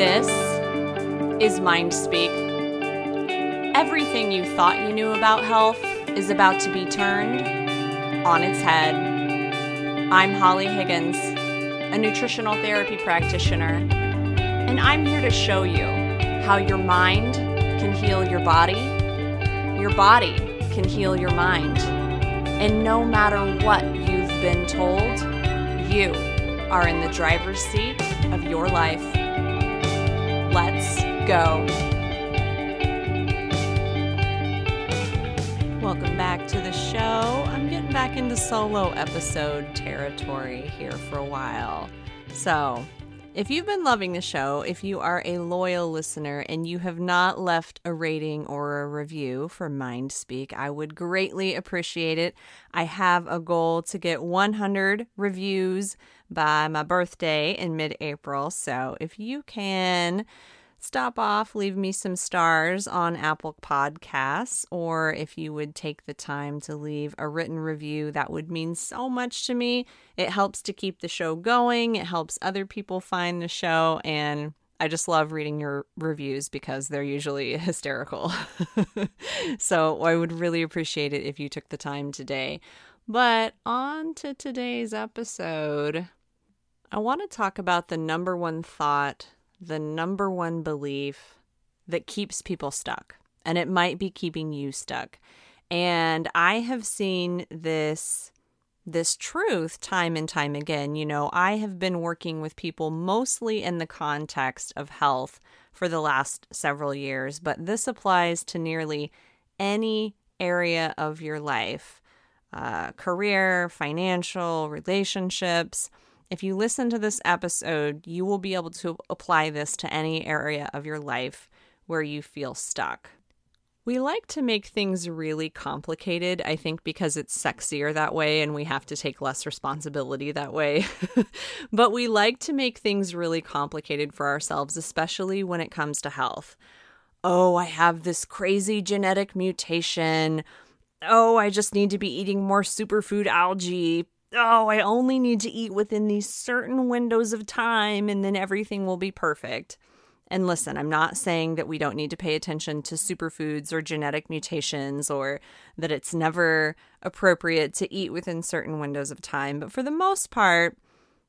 This is Mind Speak. Everything you thought you knew about health is about to be turned on its head. I'm Holly Higgins, a nutritional therapy practitioner, and I'm here to show you how your mind can heal your body, your body can heal your mind, and no matter what you've been told, you are in the driver's seat of your life. Let's go. Welcome back to the show. I'm getting back into solo episode territory here for a while. So, if you've been loving the show, if you are a loyal listener and you have not left a rating or a review for Mind Speak, I would greatly appreciate it. I have a goal to get 100 reviews by my birthday in mid April. So if you can stop off, leave me some stars on Apple Podcasts, or if you would take the time to leave a written review, that would mean so much to me. It helps to keep the show going, it helps other people find the show, and I just love reading your reviews because they're usually hysterical. so I would really appreciate it if you took the time today. But on to today's episode. I want to talk about the number one thought the number one belief that keeps people stuck, and it might be keeping you stuck. And I have seen this this truth time and time again. You know, I have been working with people mostly in the context of health for the last several years, but this applies to nearly any area of your life uh, career, financial, relationships. If you listen to this episode, you will be able to apply this to any area of your life where you feel stuck. We like to make things really complicated, I think, because it's sexier that way and we have to take less responsibility that way. but we like to make things really complicated for ourselves, especially when it comes to health. Oh, I have this crazy genetic mutation. Oh, I just need to be eating more superfood algae oh, I only need to eat within these certain windows of time and then everything will be perfect. And listen, I'm not saying that we don't need to pay attention to superfoods or genetic mutations or that it's never appropriate to eat within certain windows of time. But for the most part,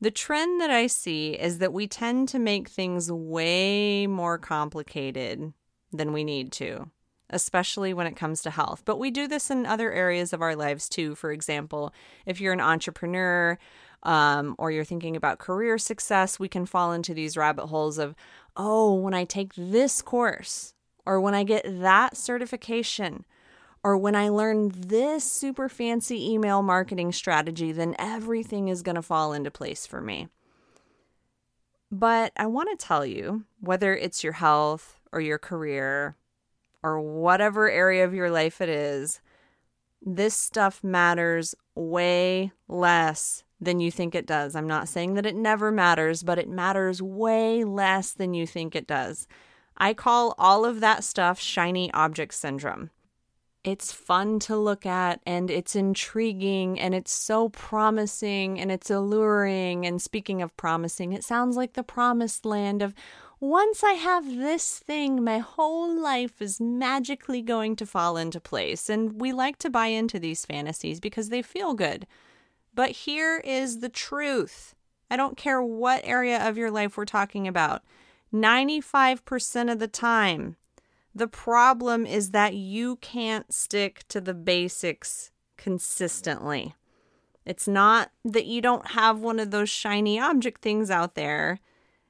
the trend that I see is that we tend to make things way more complicated than we need to especially when it comes to health. But we do this in other areas of our lives too. For example, if you're an entrepreneur um, or you're thinking about career success, we can fall into these rabbit holes of, oh, when I take this course, or when I get that certification, or when I learn this super fancy email marketing strategy, then everything is going to fall into place for me. But I want to tell you whether it's your health or your career or whatever area of your life it is, this stuff matters way less than you think it does. I'm not saying that it never matters, but it matters way less than you think it does. I call all of that stuff shiny object syndrome. It's fun to look at and it's intriguing and it's so promising and it's alluring. And speaking of promising, it sounds like the promised land of once I have this thing, my whole life is magically going to fall into place. And we like to buy into these fantasies because they feel good. But here is the truth I don't care what area of your life we're talking about. 95% of the time, the problem is that you can't stick to the basics consistently. It's not that you don't have one of those shiny object things out there.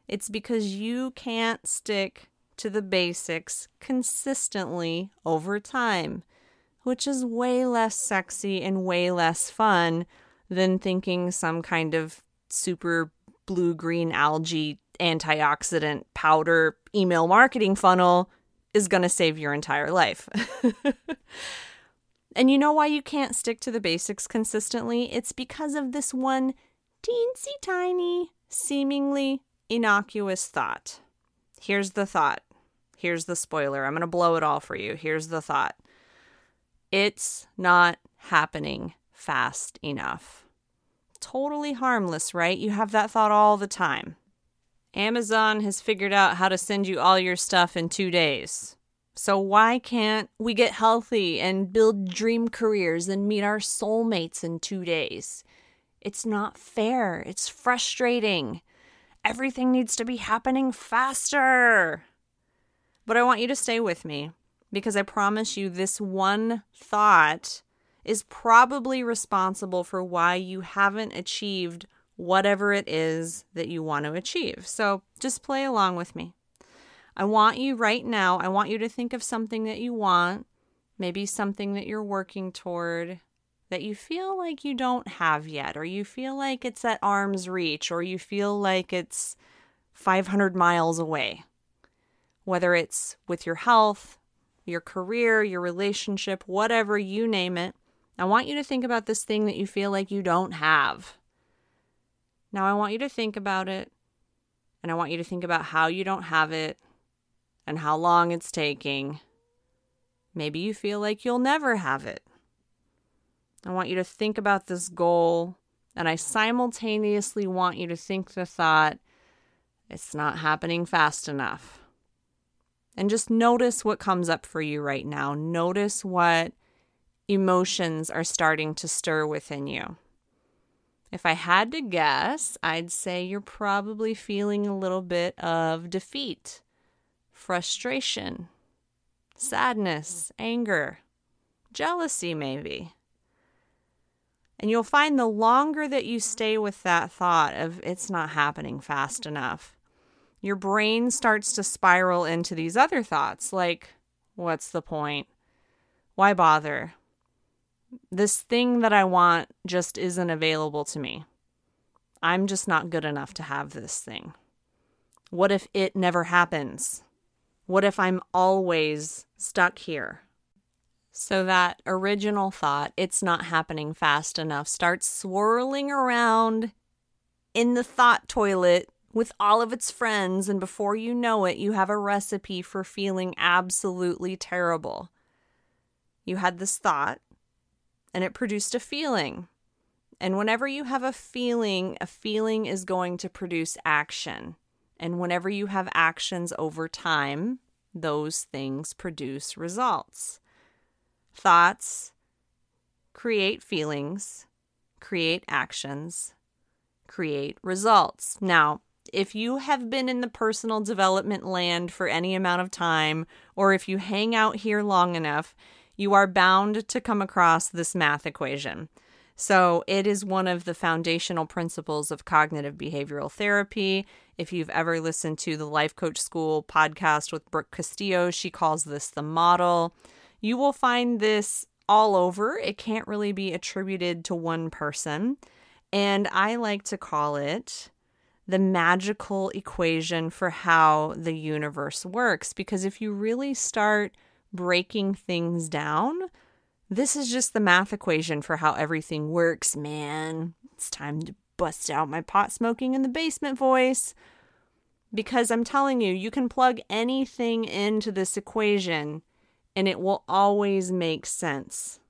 It's because you can't stick to the basics consistently over time, which is way less sexy and way less fun than thinking some kind of super blue green algae antioxidant powder email marketing funnel is going to save your entire life. and you know why you can't stick to the basics consistently? It's because of this one teensy tiny, seemingly innocuous thought. Here's the thought. Here's the spoiler. I'm going to blow it all for you. Here's the thought it's not happening fast enough. Totally harmless, right? You have that thought all the time. Amazon has figured out how to send you all your stuff in two days. So why can't we get healthy and build dream careers and meet our soulmates in two days? It's not fair. It's frustrating. Everything needs to be happening faster. But I want you to stay with me because I promise you this one thought is probably responsible for why you haven't achieved whatever it is that you want to achieve. So just play along with me. I want you right now, I want you to think of something that you want, maybe something that you're working toward that you feel like you don't have yet, or you feel like it's at arm's reach, or you feel like it's 500 miles away. Whether it's with your health, your career, your relationship, whatever you name it, I want you to think about this thing that you feel like you don't have. Now, I want you to think about it, and I want you to think about how you don't have it and how long it's taking. Maybe you feel like you'll never have it. I want you to think about this goal, and I simultaneously want you to think the thought, it's not happening fast enough. And just notice what comes up for you right now. Notice what emotions are starting to stir within you. If I had to guess, I'd say you're probably feeling a little bit of defeat, frustration, sadness, anger, jealousy, maybe. And you'll find the longer that you stay with that thought of it's not happening fast enough, your brain starts to spiral into these other thoughts like, what's the point? Why bother? This thing that I want just isn't available to me. I'm just not good enough to have this thing. What if it never happens? What if I'm always stuck here? So that original thought, it's not happening fast enough, starts swirling around in the thought toilet with all of its friends. And before you know it, you have a recipe for feeling absolutely terrible. You had this thought, and it produced a feeling. And whenever you have a feeling, a feeling is going to produce action. And whenever you have actions over time, those things produce results. Thoughts create feelings, create actions, create results. Now, if you have been in the personal development land for any amount of time, or if you hang out here long enough, you are bound to come across this math equation. So, it is one of the foundational principles of cognitive behavioral therapy. If you've ever listened to the Life Coach School podcast with Brooke Castillo, she calls this the model. You will find this all over. It can't really be attributed to one person. And I like to call it the magical equation for how the universe works. Because if you really start breaking things down, this is just the math equation for how everything works, man. It's time to bust out my pot smoking in the basement voice. Because I'm telling you, you can plug anything into this equation and it will always make sense.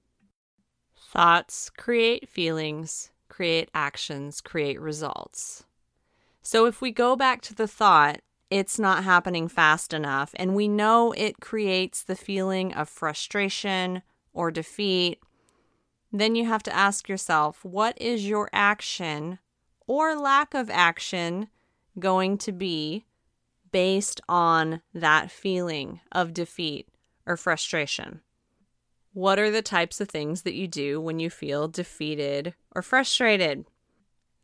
Thoughts create feelings, create actions, create results. So if we go back to the thought, it's not happening fast enough, and we know it creates the feeling of frustration or defeat, then you have to ask yourself what is your action or lack of action going to be based on that feeling of defeat or frustration? What are the types of things that you do when you feel defeated or frustrated?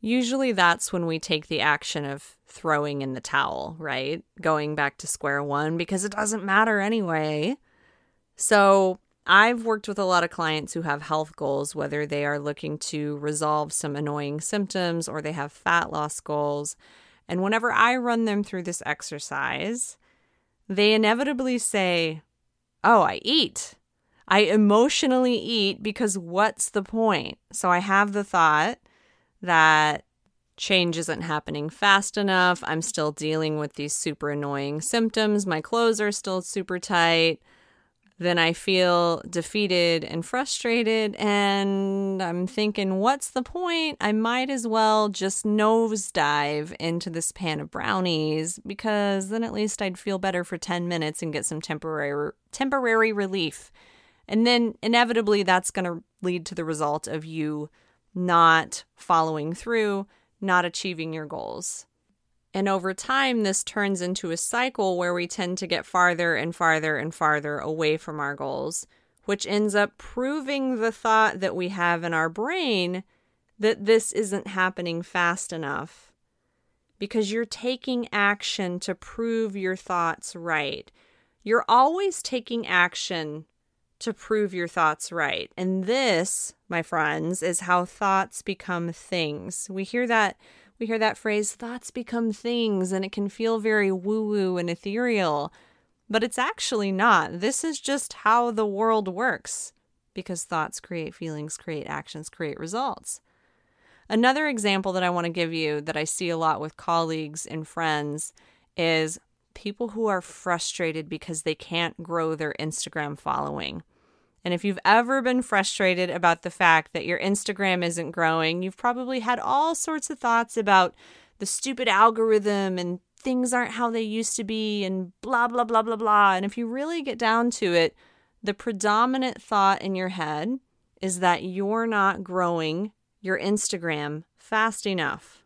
Usually that's when we take the action of throwing in the towel, right? Going back to square one because it doesn't matter anyway. So, I've worked with a lot of clients who have health goals, whether they are looking to resolve some annoying symptoms or they have fat loss goals. And whenever I run them through this exercise, they inevitably say, Oh, I eat. I emotionally eat because what's the point? So I have the thought, that change isn't happening fast enough. I'm still dealing with these super annoying symptoms. My clothes are still super tight. Then I feel defeated and frustrated, and I'm thinking, what's the point? I might as well just nosedive into this pan of brownies because then at least I'd feel better for 10 minutes and get some temporary temporary relief. And then inevitably that's going to lead to the result of you not following through, not achieving your goals. And over time, this turns into a cycle where we tend to get farther and farther and farther away from our goals, which ends up proving the thought that we have in our brain that this isn't happening fast enough. Because you're taking action to prove your thoughts right. You're always taking action to prove your thoughts right. And this, my friends, is how thoughts become things. We hear that we hear that phrase, thoughts become things, and it can feel very woo woo and ethereal. But it's actually not. This is just how the world works because thoughts create feelings, create actions, create results. Another example that I want to give you that I see a lot with colleagues and friends is people who are frustrated because they can't grow their Instagram following. And if you've ever been frustrated about the fact that your Instagram isn't growing, you've probably had all sorts of thoughts about the stupid algorithm and things aren't how they used to be and blah, blah, blah, blah, blah. And if you really get down to it, the predominant thought in your head is that you're not growing your Instagram fast enough,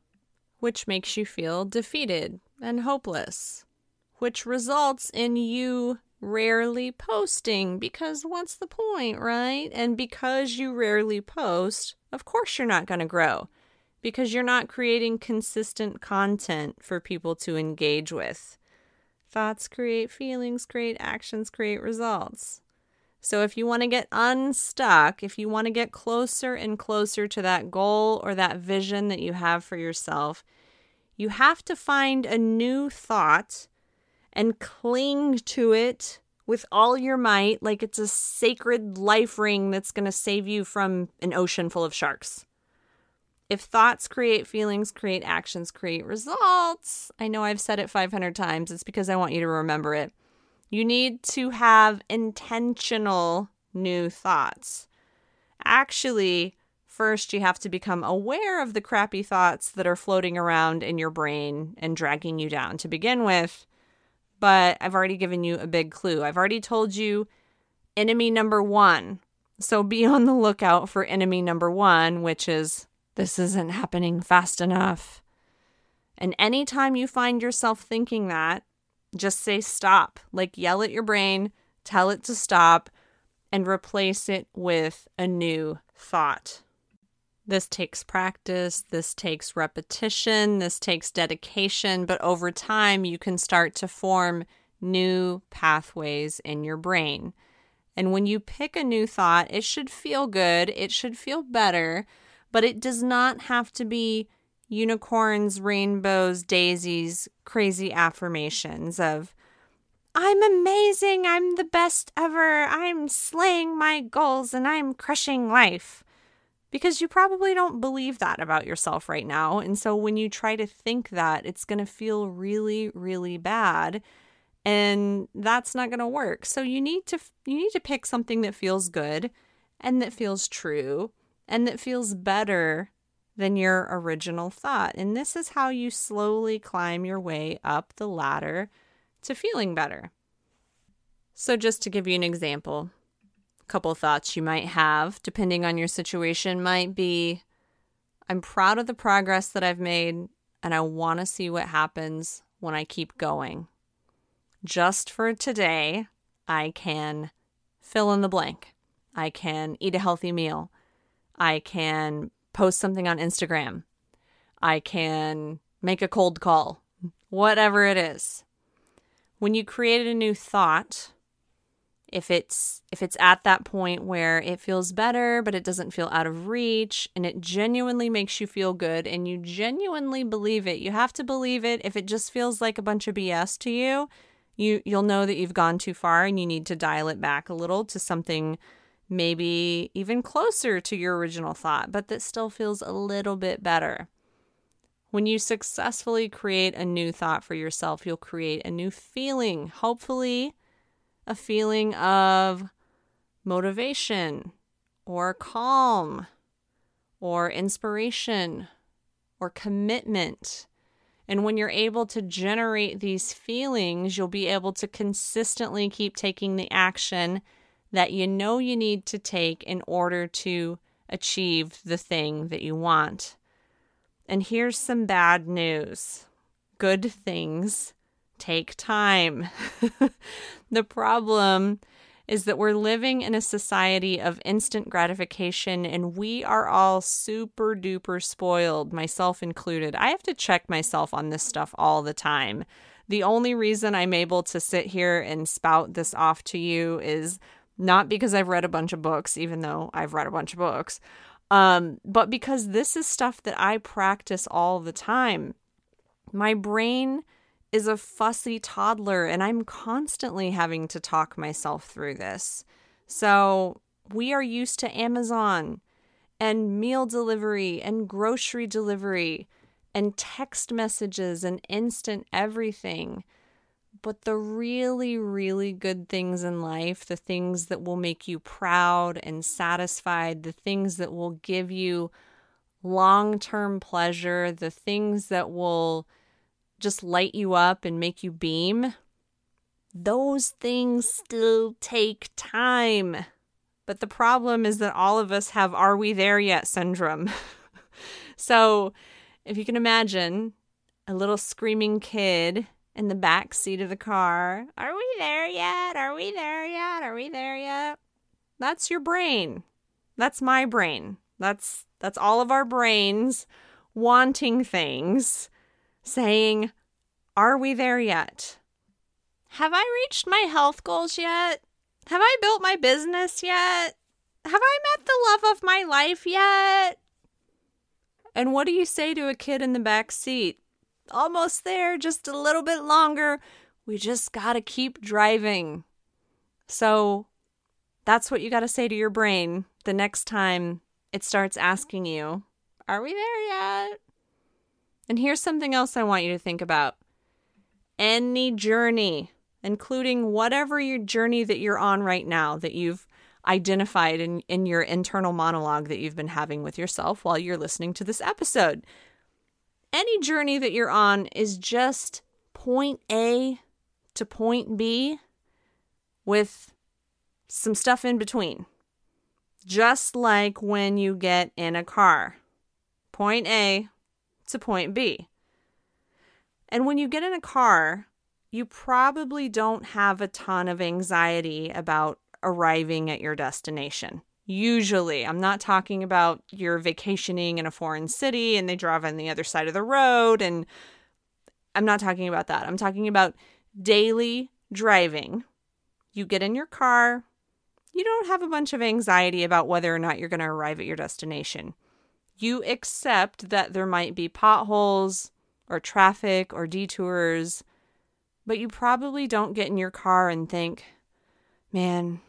which makes you feel defeated and hopeless, which results in you rarely posting because what's the point, right? And because you rarely post, of course you're not going to grow because you're not creating consistent content for people to engage with. Thoughts create feelings, create actions, create results. So, if you want to get unstuck, if you want to get closer and closer to that goal or that vision that you have for yourself, you have to find a new thought and cling to it with all your might like it's a sacred life ring that's going to save you from an ocean full of sharks. If thoughts create feelings, create actions, create results, I know I've said it 500 times. It's because I want you to remember it. You need to have intentional new thoughts. Actually, first you have to become aware of the crappy thoughts that are floating around in your brain and dragging you down to begin with but I've already given you a big clue. I've already told you enemy number one. So be on the lookout for enemy number one, which is this isn't happening fast enough. And anytime you find yourself thinking that, just say stop. Like yell at your brain, tell it to stop, and replace it with a new thought. This takes practice, this takes repetition, this takes dedication, but over time you can start to form new pathways in your brain. And when you pick a new thought, it should feel good, it should feel better, but it does not have to be unicorns, rainbows, daisies, crazy affirmations of, I'm amazing, I'm the best ever, I'm slaying my goals, and I'm crushing life because you probably don't believe that about yourself right now. And so when you try to think that, it's going to feel really, really bad and that's not going to work. So you need to you need to pick something that feels good and that feels true and that feels better than your original thought. And this is how you slowly climb your way up the ladder to feeling better. So just to give you an example, couple thoughts you might have, depending on your situation, might be I'm proud of the progress that I've made, and I want to see what happens when I keep going. Just for today, I can fill in the blank. I can eat a healthy meal. I can post something on Instagram. I can make a cold call. Whatever it is. When you create a new thought, if it's if it's at that point where it feels better but it doesn't feel out of reach and it genuinely makes you feel good and you genuinely believe it you have to believe it. If it just feels like a bunch of bs to you you you'll know that you've gone too far and you need to dial it back a little to something maybe even closer to your original thought but that still feels a little bit better. When you successfully create a new thought for yourself you'll create a new feeling. Hopefully a feeling of motivation or calm or inspiration or commitment. And when you're able to generate these feelings, you'll be able to consistently keep taking the action that you know you need to take in order to achieve the thing that you want. And here's some bad news good things take time. the problem is that we're living in a society of instant gratification and we are all super duper spoiled, myself included. I have to check myself on this stuff all the time. The only reason I'm able to sit here and spout this off to you is not because I've read a bunch of books, even though I've read a bunch of books, um, but because this is stuff that I practice all the time. My brain is a fussy toddler, and I'm constantly having to talk myself through this. So, we are used to Amazon and meal delivery and grocery delivery and text messages and instant everything. But the really, really good things in life, the things that will make you proud and satisfied, the things that will give you long term pleasure, the things that will just light you up and make you beam, those things still take time. But the problem is that all of us have are we there yet syndrome. so, if you can imagine a little screaming kid in the back seat of the car. Are we there yet? Are we there yet? Are we there yet? That's your brain. That's my brain. That's that's all of our brains wanting things, saying, "Are we there yet? Have I reached my health goals yet? Have I built my business yet? Have I met the love of my life yet?" And what do you say to a kid in the back seat? almost there, just a little bit longer. We just got to keep driving. So that's what you got to say to your brain the next time it starts asking you, Are we there yet? And here's something else I want you to think about any journey, including whatever your journey that you're on right now that you've identified in, in your internal monologue that you've been having with yourself while you're listening to this episode any journey that you're on is just point A to point B with some stuff in between. Just like when you get in a car, point A to point B. And when you get in a car, you probably don't have a ton of anxiety about arriving at your destination. Usually, I'm not talking about you're vacationing in a foreign city and they drive on the other side of the road. And I'm not talking about that. I'm talking about daily driving. You get in your car, you don't have a bunch of anxiety about whether or not you're going to arrive at your destination. You accept that there might be potholes or traffic or detours, but you probably don't get in your car and think, man,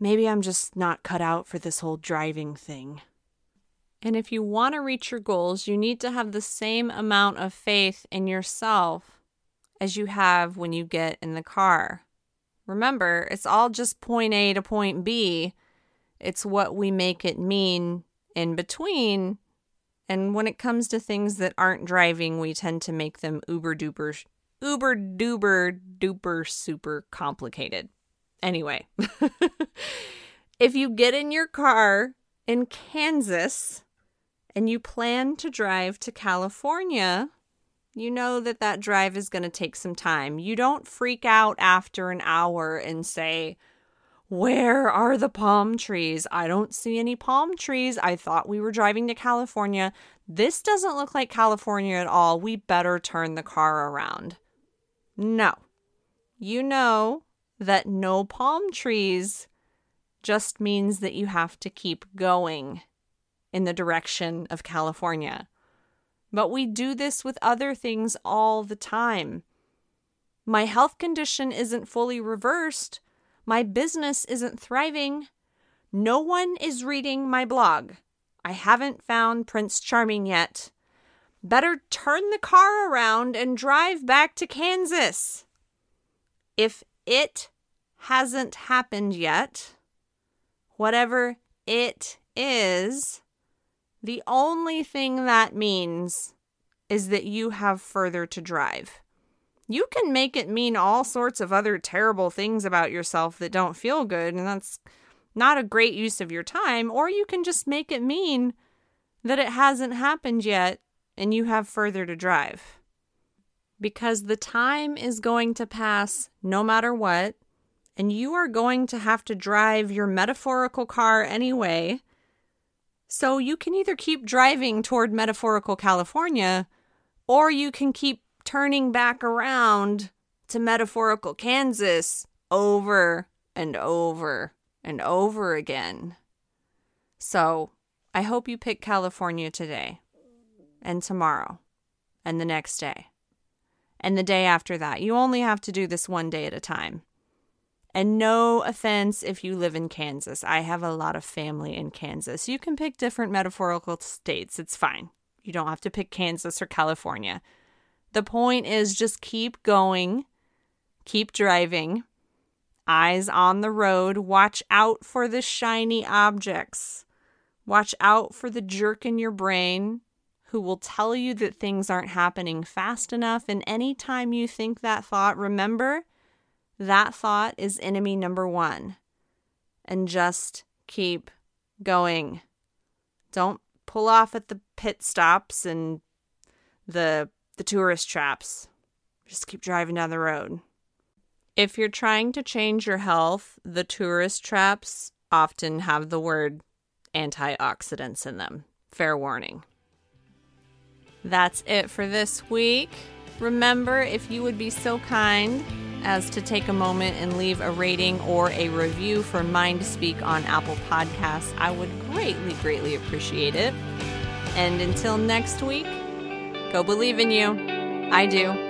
Maybe I'm just not cut out for this whole driving thing. And if you want to reach your goals, you need to have the same amount of faith in yourself as you have when you get in the car. Remember, it's all just point A to point B. It's what we make it mean in between. And when it comes to things that aren't driving, we tend to make them uber duper, uber duper duper super complicated. Anyway, if you get in your car in Kansas and you plan to drive to California, you know that that drive is going to take some time. You don't freak out after an hour and say, Where are the palm trees? I don't see any palm trees. I thought we were driving to California. This doesn't look like California at all. We better turn the car around. No. You know that no palm trees just means that you have to keep going in the direction of California. But we do this with other things all the time. My health condition isn't fully reversed. My business isn't thriving. No one is reading my blog. I haven't found Prince Charming yet. Better turn the car around and drive back to Kansas. If it hasn't happened yet, whatever it is, the only thing that means is that you have further to drive. You can make it mean all sorts of other terrible things about yourself that don't feel good, and that's not a great use of your time, or you can just make it mean that it hasn't happened yet and you have further to drive. Because the time is going to pass no matter what, and you are going to have to drive your metaphorical car anyway. So you can either keep driving toward metaphorical California, or you can keep turning back around to metaphorical Kansas over and over and over again. So I hope you pick California today and tomorrow and the next day and the day after that. You only have to do this one day at a time. And no offense if you live in Kansas. I have a lot of family in Kansas. You can pick different metaphorical states. It's fine. You don't have to pick Kansas or California. The point is just keep going, keep driving, eyes on the road, watch out for the shiny objects. Watch out for the jerk in your brain who will tell you that things aren't happening fast enough. And anytime you think that thought, remember that thought is enemy number one. And just keep going. Don't pull off at the pit stops and the the tourist traps. Just keep driving down the road. If you're trying to change your health, the tourist traps often have the word antioxidants in them. Fair warning. That's it for this week. Remember, if you would be so kind as to take a moment and leave a rating or a review for Mind Speak on Apple Podcasts, I would greatly, greatly appreciate it. And until next week, go believe in you. I do.